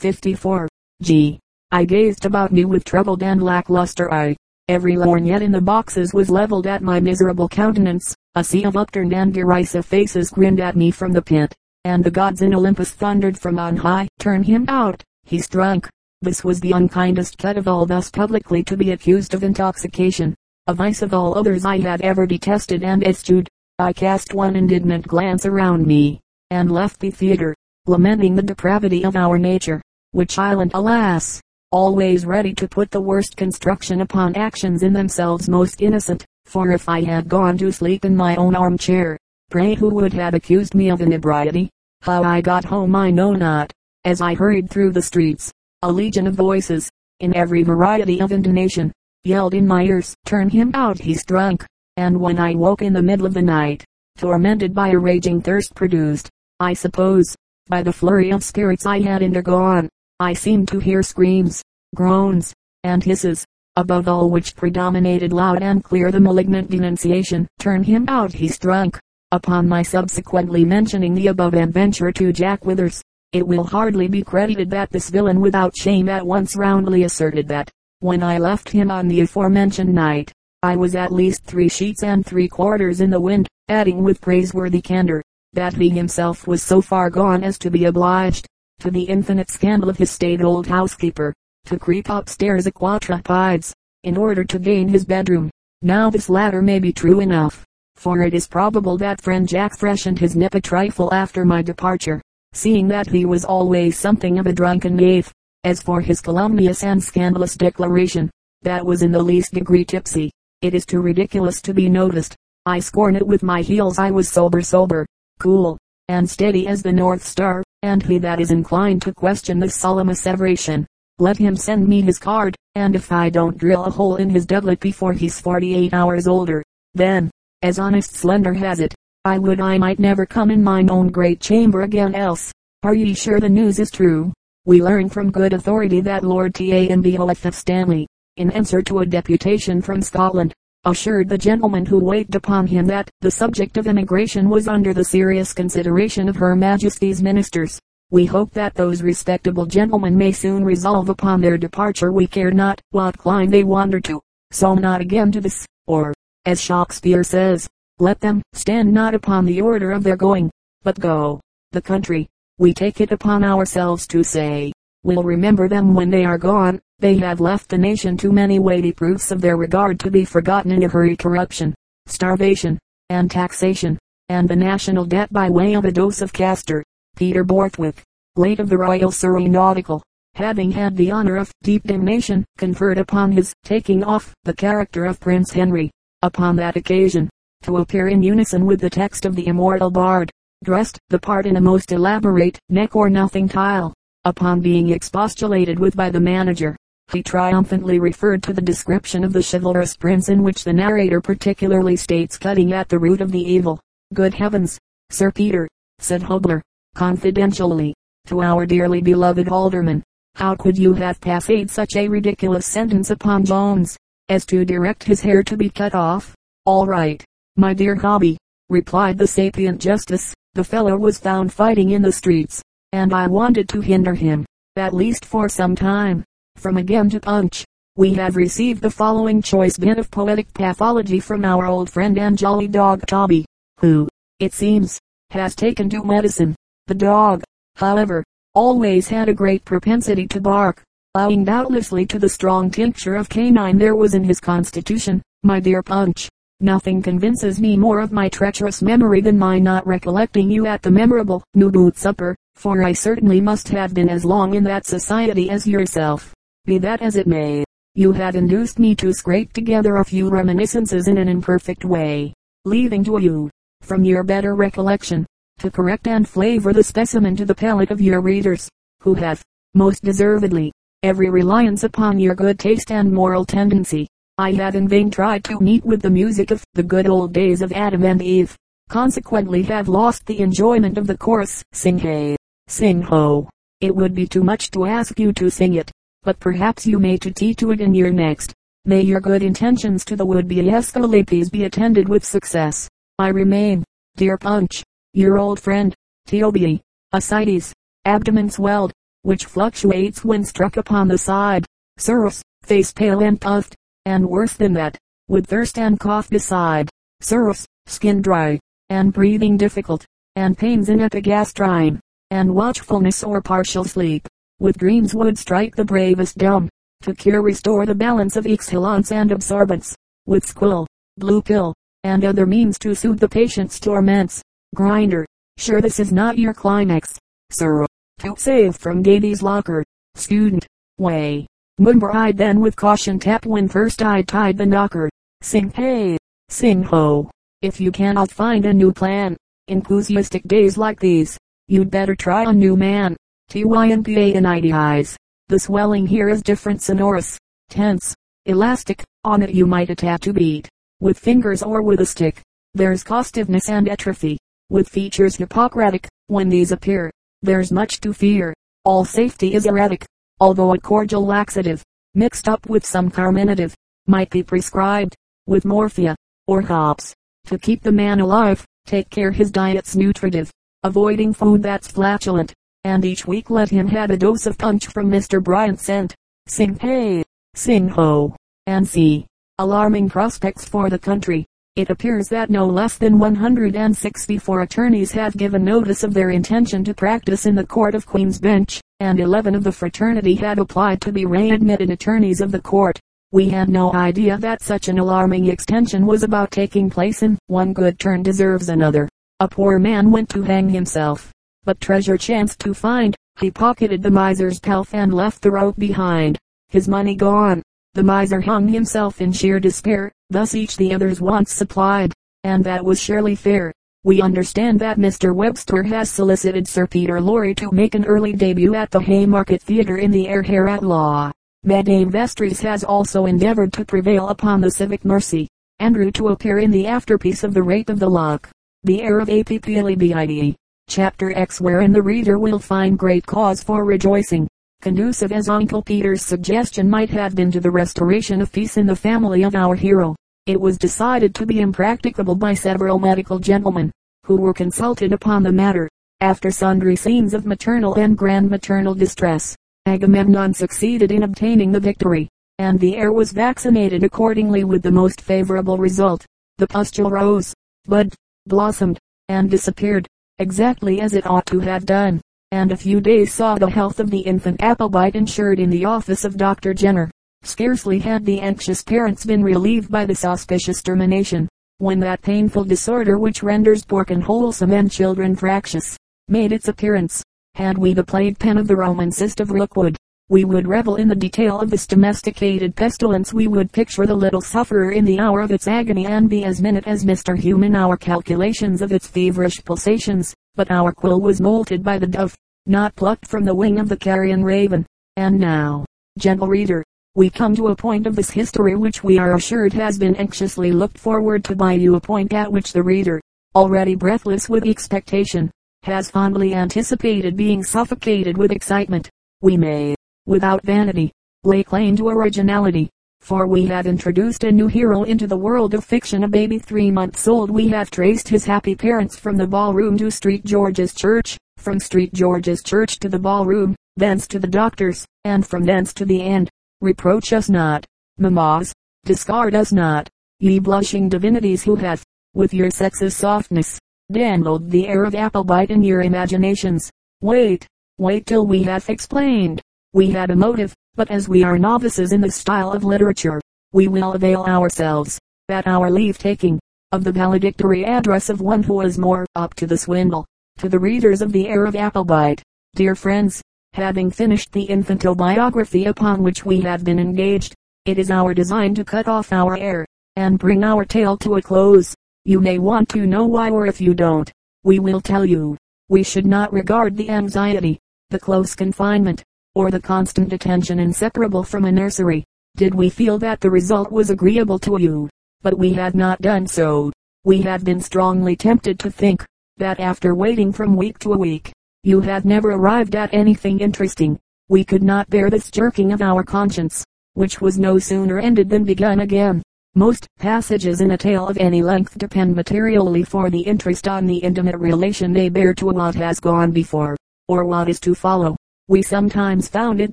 54. G. I gazed about me with troubled and lackluster eye. Every lorgnette in the boxes was leveled at my miserable countenance. A sea of upturned and derisive faces grinned at me from the pit, and the gods in Olympus thundered from on high, Turn him out, he's drunk. This was the unkindest cut of all thus publicly to be accused of intoxication, a vice of all others I had ever detested and eschewed. I cast one indignant glance around me, and left the theater, lamenting the depravity of our nature, which island alas, always ready to put the worst construction upon actions in themselves most innocent, for if I had gone to sleep in my own armchair, pray who would have accused me of inebriety? How I got home I know not. As I hurried through the streets, a legion of voices, in every variety of intonation, yelled in my ears, turn him out he's drunk. And when I woke in the middle of the night, tormented by a raging thirst produced, I suppose, by the flurry of spirits I had undergone, I seemed to hear screams, groans, and hisses, above all which predominated loud and clear the malignant denunciation, turn him out he's drunk. Upon my subsequently mentioning the above adventure to Jack Withers, it will hardly be credited that this villain without shame at once roundly asserted that, when I left him on the aforementioned night, I was at least three sheets and three quarters in the wind, adding with praiseworthy candor, that he himself was so far gone as to be obliged, to the infinite scandal of his staid old housekeeper, to creep upstairs a quadrupeds, in order to gain his bedroom. Now this latter may be true enough, for it is probable that friend Jack freshened his nip a trifle after my departure seeing that he was always something of a drunken knave. As for his calumnious and scandalous declaration, that was in the least degree tipsy. It is too ridiculous to be noticed. I scorn it with my heels. I was sober, sober, cool, and steady as the North Star, and he that is inclined to question this solemn asseveration, let him send me his card, and if I don't drill a hole in his doublet before he's 48 hours older, then, as honest Slender has it, I would I might never come in mine own great chamber again else. Are ye sure the news is true? We learn from good authority that Lord T. A. and B. O. F. Stanley, in answer to a deputation from Scotland, assured the gentleman who waited upon him that the subject of emigration was under the serious consideration of Her Majesty's ministers. We hope that those respectable gentlemen may soon resolve upon their departure. We care not what clime they wander to, so not again to this, or, as Shakespeare says, let them stand not upon the order of their going, but go. The country, we take it upon ourselves to say, will remember them when they are gone. They have left the nation too many weighty proofs of their regard to be forgotten in a hurry corruption, starvation, and taxation, and the national debt by way of a dose of castor. Peter Borthwick, late of the Royal Surrey Nautical, having had the honor of deep damnation conferred upon his taking off the character of Prince Henry, upon that occasion, to appear in unison with the text of the immortal bard, dressed the part in a most elaborate neck or nothing tile. Upon being expostulated with by the manager, he triumphantly referred to the description of the chivalrous prince in which the narrator particularly states cutting at the root of the evil. Good heavens, Sir Peter, said Hobler, confidentially, to our dearly beloved alderman, how could you have passed such a ridiculous sentence upon Jones, as to direct his hair to be cut off? All right, my dear Hobby, replied the sapient justice, the fellow was found fighting in the streets, and I wanted to hinder him, at least for some time, from again to punch. We have received the following choice bit of poetic pathology from our old friend and jolly dog Toby, who, it seems, has taken to medicine. The dog, however, always had a great propensity to bark, owing doubtlessly to the strong tincture of canine there was in his constitution. My dear Punch, Nothing convinces me more of my treacherous memory than my not recollecting you at the memorable New Boot Supper, for I certainly must have been as long in that society as yourself. Be that as it may, you have induced me to scrape together a few reminiscences in an imperfect way, leaving to you, from your better recollection, to correct and flavor the specimen to the palate of your readers, who have, most deservedly, every reliance upon your good taste and moral tendency. I have in vain tried to meet with the music of the good old days of Adam and Eve, consequently have lost the enjoyment of the chorus, sing hey, sing ho. It would be too much to ask you to sing it, but perhaps you may to tea to it in your next. May your good intentions to the would-be Escalipes be attended with success. I remain, dear Punch, your old friend, T.O.B. Ascites, abdomen swelled, which fluctuates when struck upon the side. Cirrus, face pale and puffed, and worse than that, with thirst and cough beside. Cirrus, skin dry, and breathing difficult, and pains in epigastrine, and watchfulness or partial sleep, with dreams would strike the bravest dumb. To cure restore the balance of exhalants and absorbents, with squill, blue pill, and other means to soothe the patient's torments. Grinder, sure this is not your climax, sir. To save from Davy's locker. Student, way. Mumber I then with caution tap when first I tied the knocker. Sing hey, sing ho. If you cannot find a new plan, enthusiastic days like these, you'd better try a new man. T-Y-N-P-A-N-I-D-Eyes. The swelling here is different sonorous, tense, elastic, on it you might a tattoo beat, with fingers or with a stick. There's costiveness and atrophy, with features Hippocratic, when these appear, there's much to fear. All safety is erratic, although a cordial laxative, mixed up with some carminative, might be prescribed, with morphia, or hops, to keep the man alive, take care his diet's nutritive, avoiding food that's flatulent, and each week let him have a dose of punch from Mr. Bryant's sent, Sing hey, sing ho, and see. Alarming prospects for the country. It appears that no less than 164 attorneys have given notice of their intention to practice in the Court of Queen's Bench, and 11 of the fraternity had applied to be readmitted attorneys of the court. We had no idea that such an alarming extension was about taking place and one good turn deserves another. A poor man went to hang himself but treasure chanced to find. He pocketed the miser's pelf and left the rope behind. His money gone. The miser hung himself in sheer despair, thus each the other's wants supplied, and that was surely fair. We understand that Mr. Webster has solicited Sir Peter Laurie to make an early debut at the Haymarket Theatre in the air Here at Law. Madame Vestris has also endeavored to prevail upon the civic mercy, Andrew to appear in the afterpiece of the Rape of the Lock. The heir of A.P.P.L.E.B.I.D. Chapter X wherein the reader will find great cause for rejoicing, conducive as Uncle Peter's suggestion might have been to the restoration of peace in the family of our hero. It was decided to be impracticable by several medical gentlemen, who were consulted upon the matter. After sundry scenes of maternal and grandmaternal distress, Agamemnon succeeded in obtaining the victory, and the heir was vaccinated accordingly with the most favorable result. The pustule rose, budded, blossomed, and disappeared exactly as it ought to have done, and a few days saw the health of the infant Applebite insured in the office of Dr. Jenner. Scarcely had the anxious parents been relieved by this auspicious termination, when that painful disorder which renders pork unwholesome and children fractious, made its appearance. Had we the plague pen of the romancist of Rookwood, we would revel in the detail of this domesticated pestilence. We would picture the little sufferer in the hour of its agony and be as minute as Mr. Hume in our calculations of its feverish pulsations. But our quill was molted by the dove, not plucked from the wing of the carrion raven. And now, gentle reader, we come to a point of this history which we are assured has been anxiously looked forward to by you a point at which the reader, already breathless with expectation, has fondly anticipated being suffocated with excitement. We may, without vanity, lay claim to originality, for we have introduced a new hero into the world of fiction. A baby three months old we have traced his happy parents from the ballroom to St. George's Church, from St. George's Church to the ballroom, thence to the doctor's, and from thence to the end. Reproach us not, mammas, discard us not, ye blushing divinities who have, with your sex's softness, dandled the air of Applebite in your imaginations. Wait, wait till we have explained. We had a motive, but as we are novices in the style of literature, we will avail ourselves, at our leave taking, of the valedictory address of one who is more up to the swindle. To the readers of the Heir of Applebite, dear friends, having finished the infantile biography upon which we have been engaged, it is our design to cut off our heir, and bring our tale to a close. You may want to know why or if you don't, we will tell you. We should not regard the anxiety, the close confinement, or the constant attention inseparable from a nursery, did we feel that the result was agreeable to you. But we had not done so. We had been strongly tempted to think, that after waiting from week to a week, you had never arrived at anything interesting. We could not bear this jerking of our conscience, which was no sooner ended than begun again. Most passages in a tale of any length depend materially for the interest on the intimate relation they bear to what has gone before, or what is to follow. We sometimes found it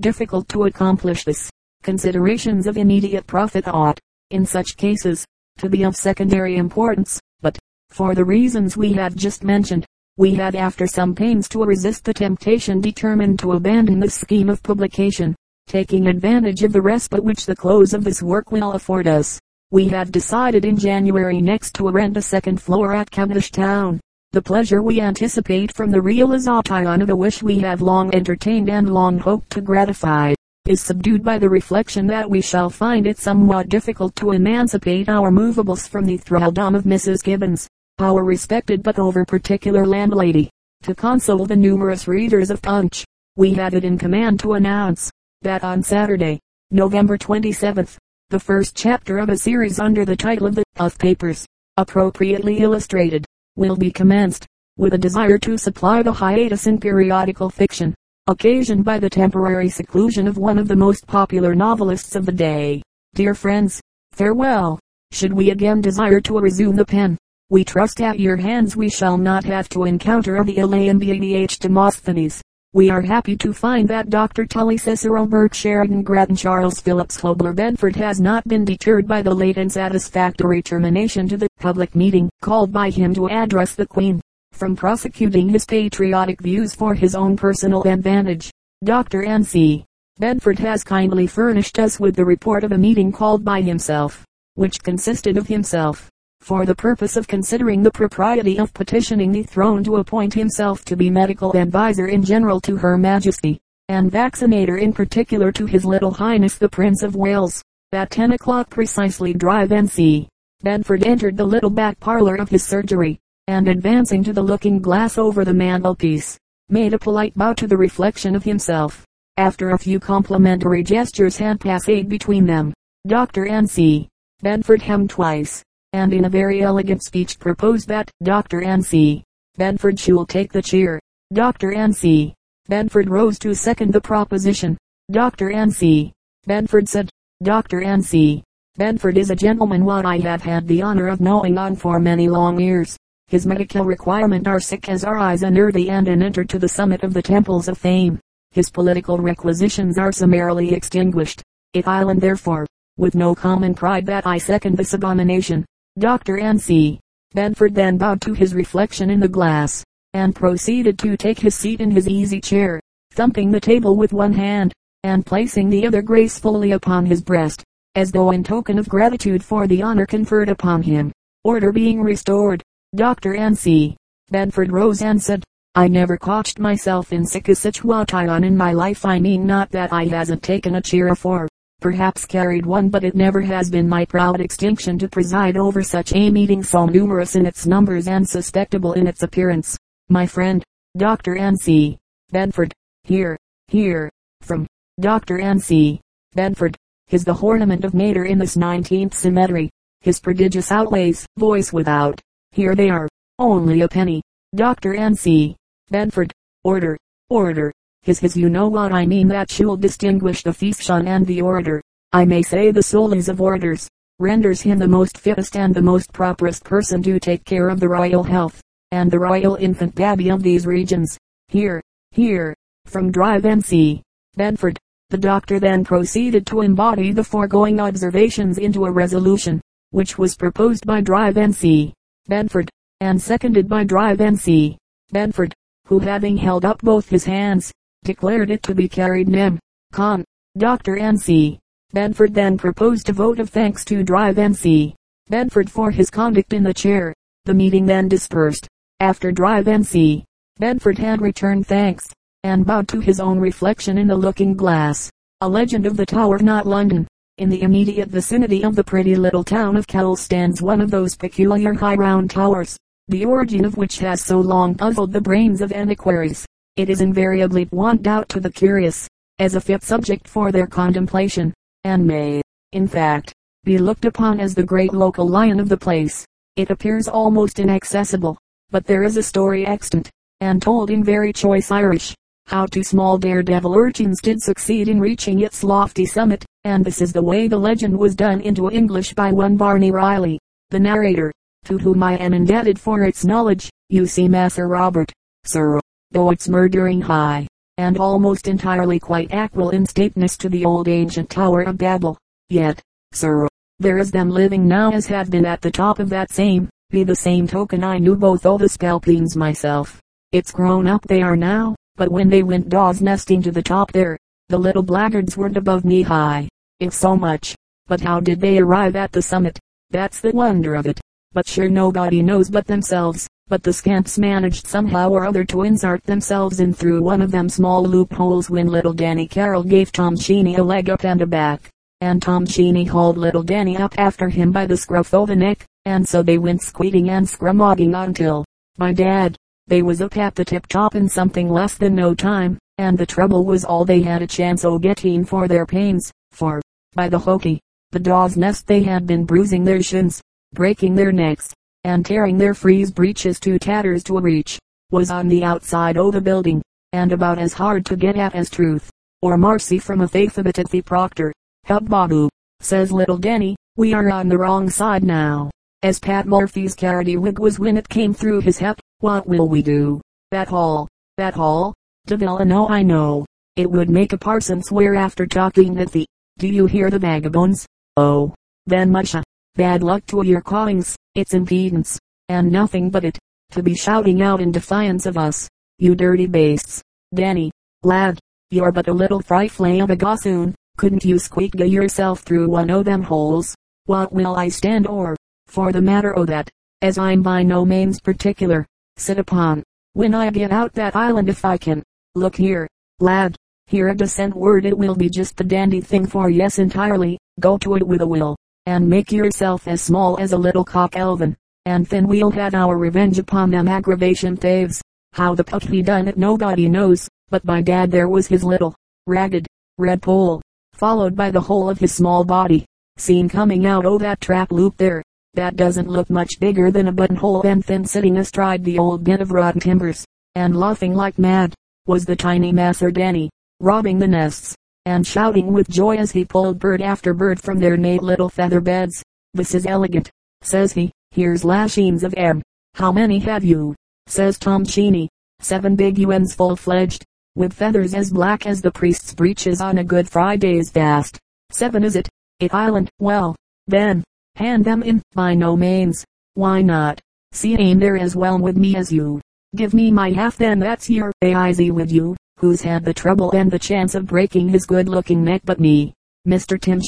difficult to accomplish this. Considerations of immediate profit ought, in such cases, to be of secondary importance, but, for the reasons we have just mentioned, we had after some pains to resist the temptation determined to abandon this scheme of publication, taking advantage of the respite which the close of this work will afford us. We have decided in January next to rent a second floor at Cavendish Town. The pleasure we anticipate from the realization of a wish we have long entertained and long hoped to gratify, is subdued by the reflection that we shall find it somewhat difficult to emancipate our movables from the thraldom of Mrs. Gibbons, our respected but over particular landlady. To console the numerous readers of Punch, we had it in command to announce, that on Saturday, November 27th, the first chapter of a series under the title of the Puff Papers, appropriately illustrated, will be commenced, with a desire to supply the hiatus in periodical fiction, occasioned by the temporary seclusion of one of the most popular novelists of the day. Dear friends, farewell. Should we again desire to resume the pen, we trust at your hands we shall not have to encounter the Iliad Demosthenes, we are happy to find that Dr. Tully Cicero Burke Sheridan Grattan Charles Phillips Hobler Bedford has not been deterred by the late and satisfactory termination to the public meeting called by him to address the Queen, from prosecuting his patriotic views for his own personal advantage. Dr. N.C. Bedford has kindly furnished us with the report of a meeting called by himself, which consisted of himself, for the purpose of considering the propriety of petitioning the throne to appoint himself to be medical adviser in general to her majesty, and vaccinator in particular to his little highness the Prince of Wales. At 10 o'clock precisely drive and see. Bedford entered the little back parlor of his surgery, and advancing to the looking glass over the mantelpiece, made a polite bow to the reflection of himself. After a few complimentary gestures had passed between them, Dr. N.C. Bedford hemmed twice, and in a very elegant speech proposed that Dr. N.C. Bedford should take the chair. Dr. N.C. Bedford rose to second the proposition. Dr. N.C. Bedford said, Dr. N.C. Bedford is a gentleman what I have had the honor of knowing on for many long years. His medical requirements are sick as our eyes unearthly and an enter to the summit of the temples of fame. His political requisitions are summarily extinguished. It island therefore, with no common pride that I second this abomination. Dr. N.C. Bedford then bowed to his reflection in the glass, and proceeded to take his seat in his easy chair, thumping the table with one hand, and placing the other gracefully upon his breast, as though in token of gratitude for the honor conferred upon him. Order being restored, Dr. N.C. Bedford rose and said, I never cotched myself in sick a situation in my life I mean not that I hasn't taken a chair afore, perhaps carried one but it never has been my proud extinction to preside over such a meeting so numerous in its numbers and suspectable in its appearance. My friend, Dr. N.C. Bedford, here, here, from, Dr. N.C. Bedford, is the ornament of Mater in this nineteenth cemetery. His prodigious outlays, voice without. Here they are, only a penny. Dr. N.C. Bedford, order, order, his his you know what I mean that should distinguish the physician and the orator. I may say the souls of orders, renders him the most fittest and the most properest person to take care of the royal health, and the royal infant baby of these regions. Here, here, from Drive N.C. Bedford, the doctor then proceeded to embody the foregoing observations into a resolution, which was proposed by Drive N.C. Bedford, and seconded by Drive N.C. Bedford, who having held up both his hands, declared it to be carried nem. Con. Dr. N.C. Bedford then proposed a vote of thanks to Drive N.C. Bedford for his conduct in the chair. The meeting then dispersed. After Drive N.C. Bedford had returned thanks, and bowed to his own reflection in the looking glass. A legend of the Tower not London. In the immediate vicinity of the pretty little town of Kells stands one of those peculiar high round towers, the origin of which has so long puzzled the brains of antiquaries. It is invariably pointed out to the curious, as a fit subject for their contemplation, and may, in fact, be looked upon as the great local lion of the place. It appears almost inaccessible, but there is a story extant, and told in very choice Irish, how two small daredevil urchins did succeed in reaching its lofty summit, and this is the way the legend was done into English by one Barney Riley, the narrator, to whom I am indebted for its knowledge. You see Master Robert, sir, though it's murdering high, and almost entirely quite equal in stateliness to the old ancient Tower of Babel. Yet, sir, there is them living now as have been at the top of that same, be the same token I knew both o' the spalpeens myself. It's grown up they are now, but when they went daw's nesting to the top there, the little blackguards weren't above knee high, if so much. But how did they arrive at the summit? That's the wonder of it. But sure nobody knows but themselves. But the scamps managed somehow or other to insert themselves in through one of them small loopholes when little Danny Carroll gave Tom Sheeny a leg up and a back. And Tom Sheeny hauled little Danny up after him by the scruff o' the neck, and so they went squealing and scrummoging until, by dad, they was up at the tip-top in something less than no time, and the trouble was all they had a chance o' getting for their pains, for, by the hokey, the daw's nest they had been bruising their shins, breaking their necks, and tearing their frieze breeches to tatters to a reach, was on the outside o' the building, and about as hard to get at as truth, or marcy from a faith of a Tithy Proctor. Hubbabu, says little Denny, we are on the wrong side now. As Pat Murphy's carroty wig was when it came through his hep, what will we do? That hall, that hall, Devil no I know. It would make a parson swear after talking that the, do you hear the vagabonds? Oh, then musha, bad luck to your callings, it's impedance, and nothing but it, to be shouting out in defiance of us, you dirty bastes. Danny, lad, you're but a little frightful of a gossoon, couldn't you squeak yourself through one o' them holes? What will I stand or, for the matter o' that, as I'm by no means particular, sit upon, when I get out that island if I can. Look here, lad, here a decent word it will be just the dandy thing for yes entirely, go to it with a will, and make yourself as small as a little cock elvin, and then we'll have our revenge upon them aggravation thaves. How the puck he done it nobody knows, but by dad there was his little, ragged, red pole, followed by the whole of his small body, seen coming out o' that trap loop there. That doesn't look much bigger than a buttonhole and then sitting astride the old bit of rotten timbers, and laughing like mad, was the tiny Masser Danny, robbing the nests, and shouting with joy as he pulled bird after bird from their neat little feather beds. This is elegant, says he. Here's lashings of em. How many have you? says Tom Sheeny. Seven big uns full-fledged, with feathers as black as the priest's breeches on a Good Friday's fast. Seven is it? It island, well, then, hand them in, by no means. Why not? See ain't there as well with me as you. Give me my half then that's your easy with you, who's had the trouble and the chance of breaking his good looking neck but me. Mr. Tim.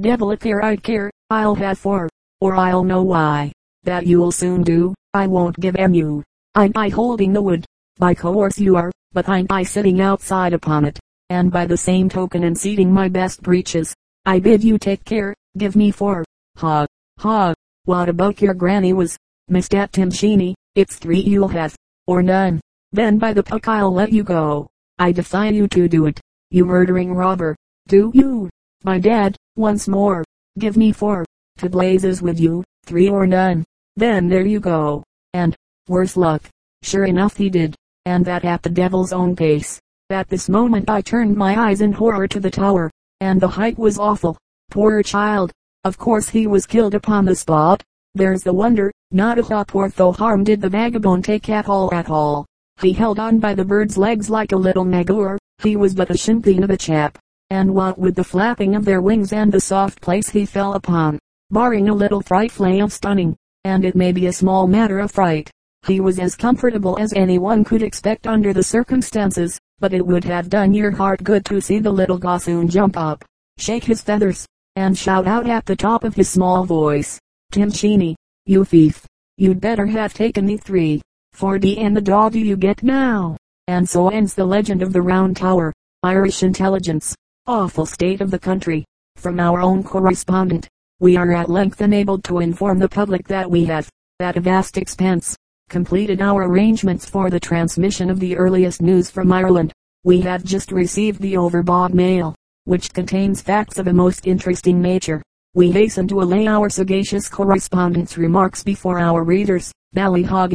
Devil a care I'd care, I'll have four, or I'll know why. That you'll soon do, I won't give em you. I'm I holding the wood. By course you are, but I'm I sitting outside upon it, and by the same token and seating my best breeches. I bid you take care, give me four. Ha, ha, what about your granny was, Mr. Tim Sheeny, it's three you'll have, or none. Then by the puck I'll let you go. I defy you to do it, you murdering robber. Do you? My dad, once more, give me four. To blazes with you, three or none. Then there you go. And, worse luck. Sure enough he did and that at the devil's own pace. At this moment I turned my eyes in horror to the tower, and the height was awful. Poor child. Of course he was killed upon the spot. There's the wonder, not a ha'porth though harm did the vagabond take at all at all. He held on by the bird's legs like a little magoor, he was but a shimpeen of a chap, and what with the flapping of their wings and the soft place he fell upon, barring a little frightful of stunning, and it may be a small matter of fright, he was as comfortable as anyone could expect under the circumstances, but it would have done your heart good to see the little gossoon jump up, shake his feathers, and shout out at the top of his small voice, Tim Sheeny, you thief, you'd better have taken the three, forty and the dog do you get now? And so ends the legend of the Round Tower, Irish intelligence, awful state of the country. From our own correspondent, we are at length enabled to inform the public that we have, at a vast expense, completed our arrangements for the transmission of the earliest news from Ireland. We have just received the overbought mail, which contains facts of a most interesting nature. We hasten to allay our sagacious correspondent's remarks before our readers. Ballyhog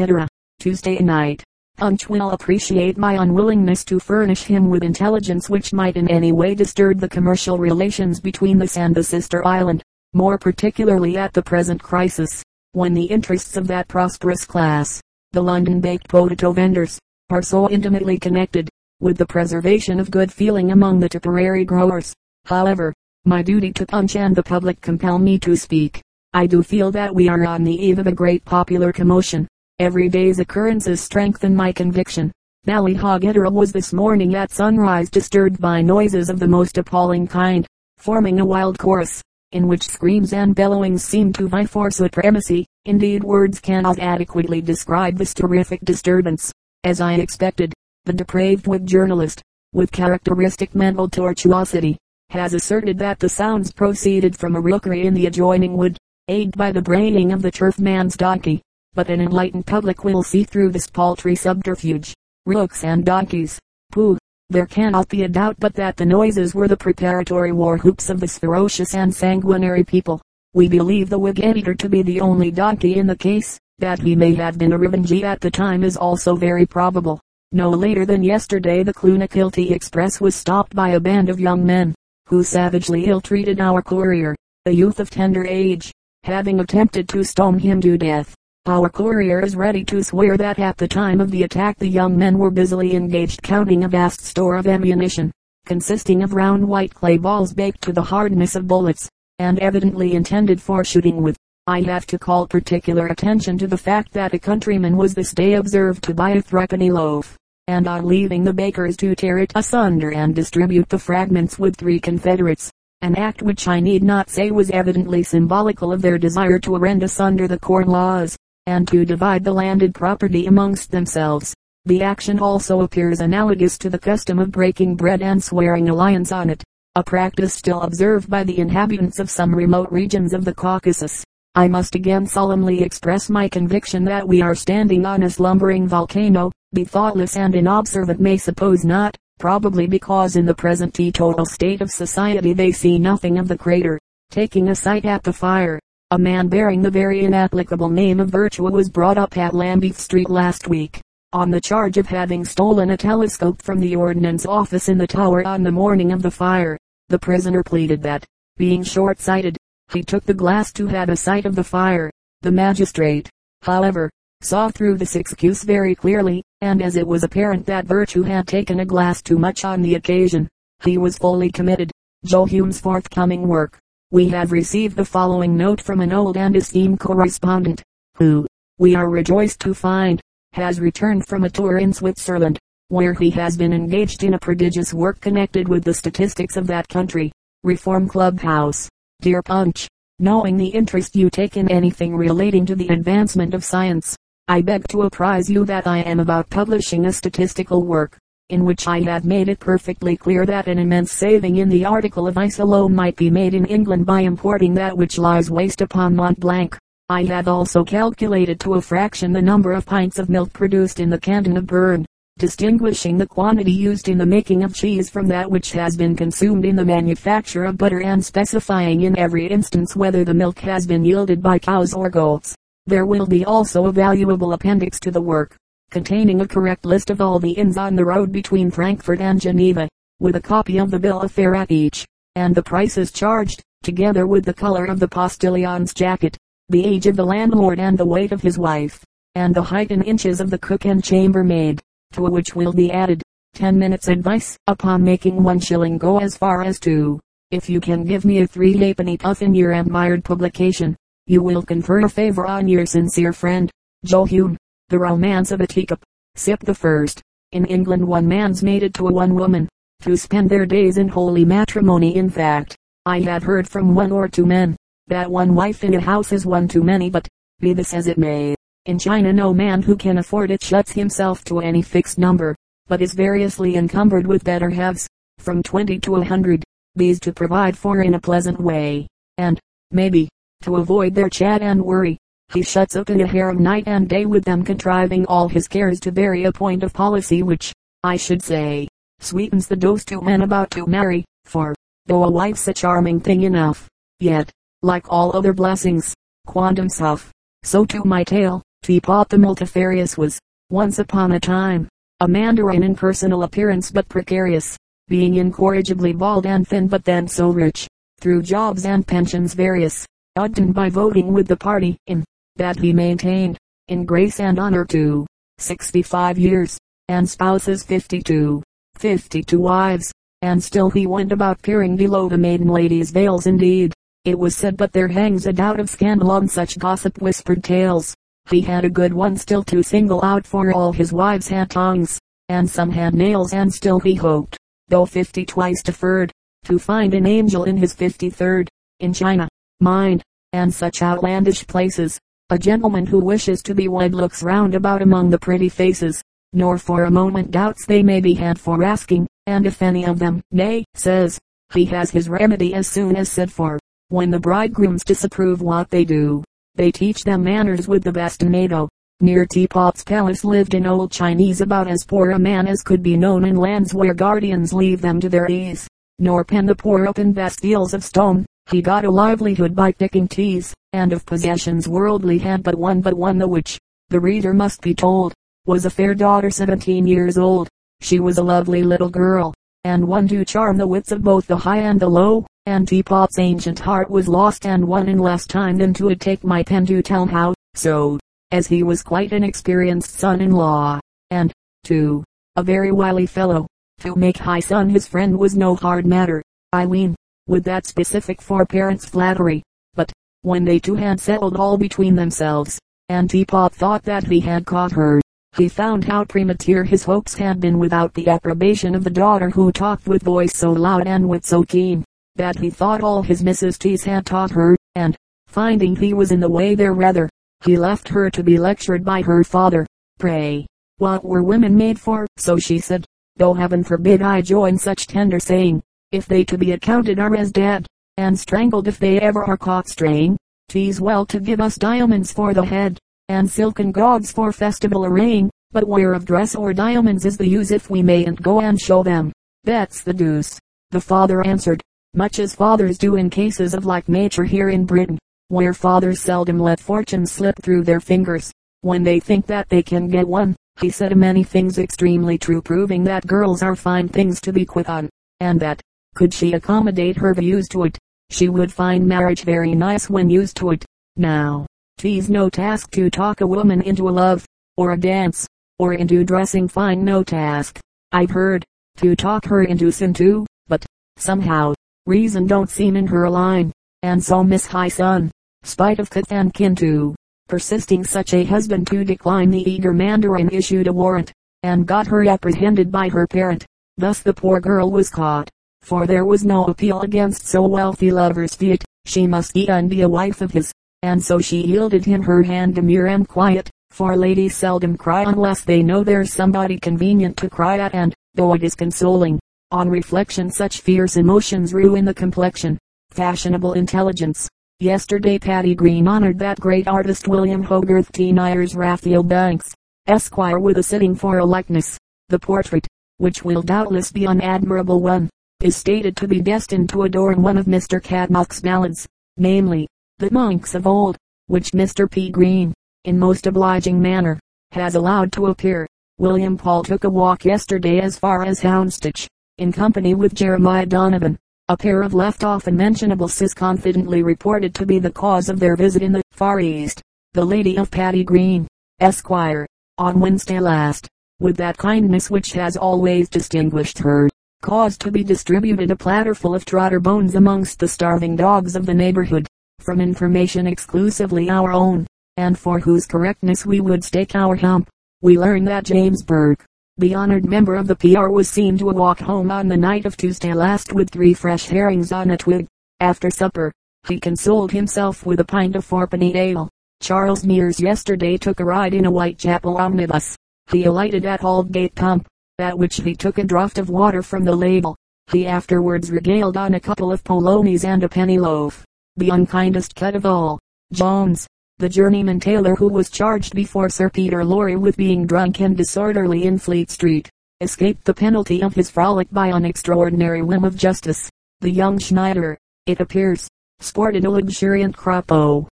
Tuesday night. Punch will appreciate my unwillingness to furnish him with intelligence which might in any way disturb the commercial relations between this and the sister island, more particularly at the present crisis, when the interests of that prosperous class, the London baked potato vendors, are so intimately connected, with the preservation of good feeling among the Tipperary growers. However, my duty to Punch and the public compel me to speak. I do feel that we are on the eve of a great popular commotion. Every day's occurrences strengthen my conviction. Ballyhaughedera was this morning at sunrise disturbed by noises of the most appalling kind, forming a wild chorus, in which screams and bellowings seemed to vie for supremacy. Indeed words cannot adequately describe this terrific disturbance. As I expected, the depraved Whig journalist, with characteristic mental tortuosity, has asserted that the sounds proceeded from a rookery in the adjoining wood aided by the braying of the turfman's donkey. But an enlightened public will see through this paltry subterfuge. Rooks and donkeys. Pooh! There cannot be a doubt but that the noises were the preparatory war whoops of this ferocious and sanguinary people. We believe the wig editor to be the only donkey in the case. That he may have been a Revengee at the time is also very probable. No later than yesterday the Clonakilty Express was stopped by a band of young men, who savagely ill-treated our courier, a youth of tender age having attempted to stone him to death. Our courier is ready to swear that at the time of the attack the young men were busily engaged counting a vast store of ammunition, consisting of round white clay balls baked to the hardness of bullets, and evidently intended for shooting with. I have to call particular attention to the fact that a countryman was this day observed to buy a threepenny loaf, and on leaving the baker's to tear it asunder and distribute the fragments with three confederates an act which I need not say was evidently symbolical of their desire to rend asunder the corn laws, and to divide the landed property amongst themselves. The action also appears analogous to the custom of breaking bread and swearing alliance on it, a practice still observed by the inhabitants of some remote regions of the Caucasus. I must again solemnly express my conviction that we are standing on a slumbering volcano. The thoughtless and inobservant may suppose not, probably because in the present teetotal state of society they see nothing of the crater. Taking a sight at the fire, a man bearing the very inapplicable name of Virtue was brought up at Lambeth Street last week, on the charge of having stolen a telescope from the ordnance office in the tower on the morning of the fire. The prisoner pleaded that, being short-sighted, he took the glass to have a sight of the fire. The magistrate, however, saw through this excuse very clearly, and as it was apparent that Virtue had taken a glass too much on the occasion, he was fully committed. Joe Hume's forthcoming work. We have received the following note from an old and esteemed correspondent, who, we are rejoiced to find, has returned from a tour in Switzerland, where he has been engaged in a prodigious work connected with the statistics of that country. Reform Club House. Dear Punch, knowing the interest you take in anything relating to the advancement of science, I beg to apprise you that I am about publishing a statistical work, in which I have made it perfectly clear that an immense saving in the article of ice alone might be made in England by importing that which lies waste upon Mont Blanc. I have also calculated to a fraction the number of pints of milk produced in the canton of Bern, distinguishing the quantity used in the making of cheese from that which has been consumed in the manufacture of butter and specifying in every instance whether the milk has been yielded by cows or goats. There will be also a valuable appendix to the work, containing a correct list of all the inns on the road between Frankfurt and Geneva, with a copy of the bill of fare at each, and the prices charged, together with the color of the postillion's jacket, the age of the landlord and the weight of his wife, and the height in inches of the cook and chambermaid, to which will be added, 10 minutes advice upon making one shilling go as far as two. If you can give me a three halfpenny puff in your admired publication, you will confer a favor on your sincere friend, Joe Hume. The Romance of a Teacup. Sip the first. In England one man's mated to a one woman, to spend their days in holy matrimony in fact. I have heard from one or two men, that one wife in a house is one too many but, be this as it may, in China no man who can afford it shuts himself to any fixed number, but is variously encumbered with better halves, from twenty to a hundred, these to provide for in a pleasant way, and, maybe, to avoid their chat and worry, he shuts up in a harem night and day with them contriving all his cares to bury a point of policy which, I should say, sweetens the dose to men about to marry, for, though a wife's a charming thing enough, yet, like all other blessings, quantum suff. So to my tale, Teapot the multifarious was, once upon a time, a mandarin in personal appearance but precarious, being incorrigibly bald and thin but then so rich, through jobs and pensions various, Ogden by voting with the party in that he maintained in grace and honor to 65 years and spouses 52. fifty-two wives, and still he went about peering below the maiden lady's veils indeed. It was said but there hangs a doubt of scandal on such gossip whispered tales. He had a good one still to single out for all his wives had tongues, and some had nails and still he hoped, though fifty twice deferred, to find an angel in his fifty-third, in China, mind, and such outlandish places. A gentleman who wishes to be wed looks round about among the pretty faces, nor for a moment doubts they may be had for asking, and if any of them, nay, says, he has his remedy as soon as said for. When the bridegrooms disapprove what they do, they teach them manners with the bastinado. Near Teapot's Palace lived an old Chinese about as poor a man as could be known in lands where guardians leave them to their ease. Nor pen the poor up in Bastiles of stone. He got a livelihood by picking teas, and of possessions worldly had but one but one the which, the reader must be told, was a fair daughter seventeen years old. She was a lovely little girl, and one to charm the wits of both the high and the low, and Teapot's ancient heart was lost and won in less time than to take my pen to tell how, so, as he was quite an experienced son-in-law, and, too, a very wily fellow, to make Hyson his friend was no hard matter, I ween, with that specific for parents flattery, but, when they two had settled all between themselves, and Teapot thought that he had caught her, he found how premature his hopes had been without the approbation of the daughter who talked with voice so loud and wit so keen, that he thought all his Mrs. T's had taught her, and, finding he was in the way there rather, he left her to be lectured by her father. Pray, what were women made for? So she said, though heaven forbid I join such tender saying, if they to be accounted are as dead, and strangled if they ever are caught straying, 'tis well to give us diamonds for the head, and silken gauds for festival arraying, but where of dress or diamonds is the use if we mayn't go and show them? That's the deuce. The father answered, much as fathers do in cases of like nature here in Britain, where fathers seldom let fortune slip through their fingers, when they think that they can get one. He said many things extremely true proving that girls are fine things to be quit on, and that, could she accommodate her views to it, she would find marriage very nice when used to it. Now, 'Tis no task to talk a woman into a love, or a dance, or into dressing. Fine no task, I've heard, to talk her into sin too, but, somehow, reason don't seem in her line, and so Miss Hyson, spite of kith and kin too, persisting such a husband to decline the eager mandarin issued a warrant, and got her apprehended by her parent. Thus the poor girl was caught, for there was no appeal against so wealthy lover's feet, she must e'en be a wife of his and so she yielded him her hand demure and quiet, for ladies seldom cry unless they know there's somebody convenient to cry at and, though it is consoling, on reflection such fierce emotions ruin the complexion. Fashionable intelligence. Yesterday Patty Green honored that great artist William Hogarth T. Nyers Raphael Banks, Esquire with a sitting for a likeness. The portrait, which will doubtless be an admirable one, is stated to be destined to adorn one of Mr. Cadmock's ballads, namely, the monks of old, which Mr. P. Green, in most obliging manner, has allowed to appear. William Paul took a walk yesterday as far as Houndsditch, in company with Jeremiah Donovan. A pair of left off unmentionables is confidently reported to be the cause of their visit in the Far East. The lady of Patty Green, Esquire, on Wednesday last, with that kindness which has always distinguished her, caused to be distributed a platter full of trotter bones amongst the starving dogs of the neighborhood from information exclusively our own, and for whose correctness we would stake our hump. We learn that James Burke, the honored member of the PR was seen to walk home on the night of Tuesday last with three fresh herrings on a twig. After supper, he consoled himself with a pint of fourpenny ale. Charles Mears yesterday took a ride in a Whitechapel omnibus. He alighted at Aldgate pump, at which he took a draught of water from the ladle. He afterwards regaled on a couple of polonies and a penny loaf the unkindest cut of all. Jones, the journeyman tailor who was charged before Sir Peter Laurie with being drunk and disorderly in Fleet Street, escaped the penalty of his frolic by an extraordinary whim of justice. The young Schneider, it appears, sported a luxuriant crapeau,